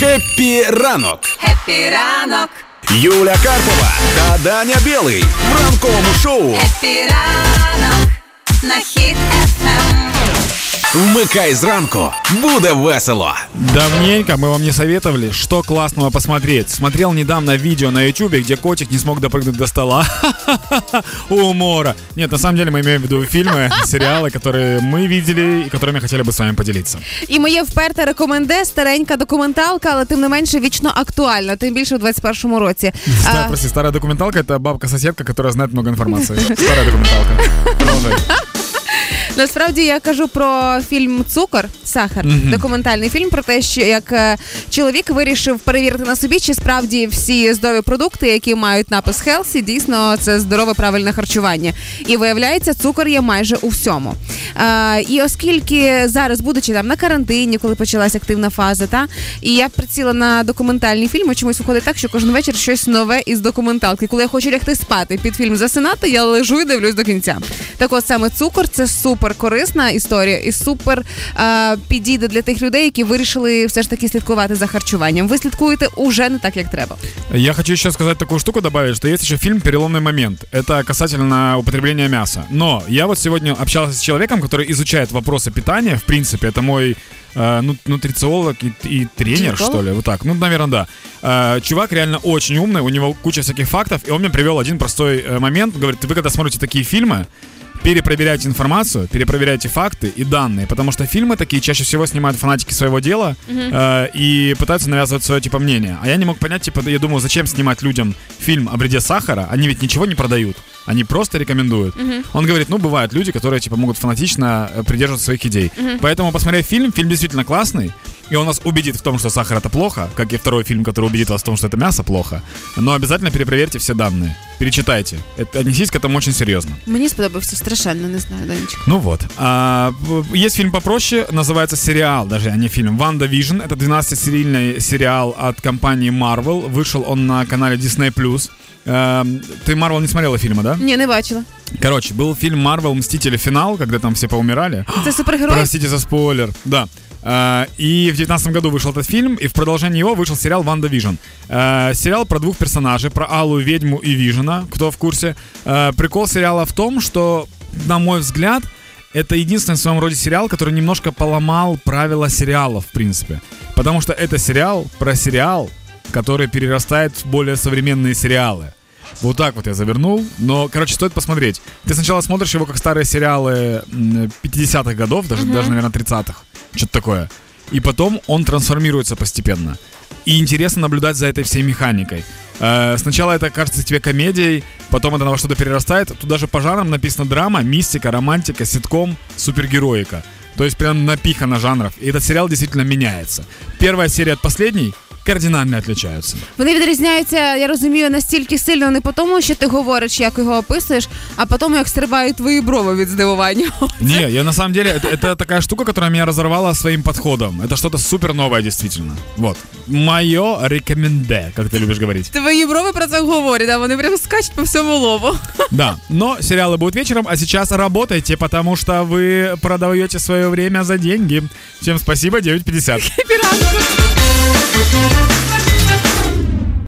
Хеппі ранок! Хеппі ранок, Юля Карпова та Даня Білий в ранковому шоу. хеппі ранок, Вмикай зранку, буде весело. Давненько мы вам не советовали, что классного посмотреть. Смотрел недавно видео на ютубе, где котик не смог допрыгнуть до стола. Умора. Нет, на самом деле мы имеем в виду фильмы, сериалы, которые мы видели и которыми хотели бы с вами поделиться. І моє вперте рекоменде старенька документалка, але тим не менше вічно актуальна, тим більше у 21-му році. Ста- А, прости, старая документалка это бабка-соседка, которая знает много информации. Старая документалка. Продолжай. Насправді я кажу про фільм Цукор, сахар, документальний фільм про те, що як е, чоловік вирішив перевірити на собі, чи справді всі здорові продукти, які мають напис Хелсі, дійсно це здорове правильне харчування. І виявляється, цукор є майже у всьому. Е, і оскільки зараз, будучи там на карантині, коли почалась активна фаза, та і я приціла на документальні фільми, чомусь виходить так, що кожен вечір щось нове із документалки. Коли я хочу лягти спати під фільм засинати, я лежу і дивлюсь до кінця. Так от саме цукор це супер корисна історія і супер е, підійде для тих людей, які вирішили все ж таки слідкувати за харчуванням. Ви слідкуєте уже не так, як треба. Я хочу еще сказать такую штуку добавить, что есть еще фильм «Переломный момент». Это касательно употребления мяса. Но я вот сегодня общался с человеком, который изучает вопросы питания. В принципе, это мой э, ну, нутрициолог и, и тренер, Диетолог? что ли. Вот так. Ну, наверное, да. Э, чувак реально очень умный, у него куча всяких фактов. И он мне привел один простой э, момент. Говорит, вы когда смотрите такие фильмы, перепроверяйте информацию, перепроверяйте факты и данные, потому что фильмы такие чаще всего снимают фанатики своего дела э, и пытаются навязывать свое типа мнение. А я не мог понять, типа, я думаю, зачем снимать людям фильм о вреде сахара? Они ведь ничего не продают. Они просто рекомендуют. Он говорит, ну, бывают люди, которые, типа, могут фанатично э, придерживаться своих идей. Поэтому, посмотрев фильм, фильм действительно классный, и он нас убедит в том, что сахар это плохо, как и второй фильм, который убедит вас в том, что это мясо плохо. Но обязательно перепроверьте все данные. Перечитайте. Это, отнеситесь к этому очень серьезно. Мені сподобався страшенно, не знаю, Данечка. Ну вот. А, есть фильм попроще, называется сериал, даже а не фильм. WandaVision. Это 12-серийный сериал от компании Marvel. Вышел он на канале Disney+. Эм, Ты Marvel не смотрела фильма, да? Ні, не бачила. Короче, был фильм Marvel Мстители Финал, когда там все поумирали. Це супергерой? Простите за спойлер. Да. А, И в 2019 году вышел этот фильм, и в продолжении его вышел сериал «WandaVision». А, Сериал про двух персонажей, про Алую ведьму и Вижена, кто в курсе. А, Прикол сериала в том, что, на мой взгляд, это единственный в своем роде сериал, который немножко поломал правила сериалов, в принципе. Потому что это сериал про сериал, который перерастает в более современные сериалы. Вот так вот я завернул. Но, короче, стоит посмотреть. Ты сначала смотришь его как старые сериалы м, 50-х годов, даже, даже наверное, 30-х. Что-то такое. И потом он трансформируется постепенно. И интересно наблюдать за этой всей механикой. Э, Сначала это кажется тебе комедией, потом это на что-то перерастает. Тут даже по жанрам написано драма, мистика, романтика, ситком, супергероика. То есть прям напихано жанров. И этот сериал действительно меняется. Первая серия от последней кардинально отличаются. Вони відрізняються, я розумію, настільки сильно не по тому, що ти говориш, як його описуєш, а по тому, як стрибають твої брови від здивування. Не, я на самом деле, это, это такая штука, которая меня разорвала своим подходом. Это что-то супер новое, действительно. Вот. Мое рекоменде, как ты любишь говорить. Твої брови про це говорять, а вони прям скачуть по всьому лобу. Да, но сериалы будут вечером, а сейчас работайте, потому что вы продаете свое время за деньги. Всем спасибо, 9.50. Thank you.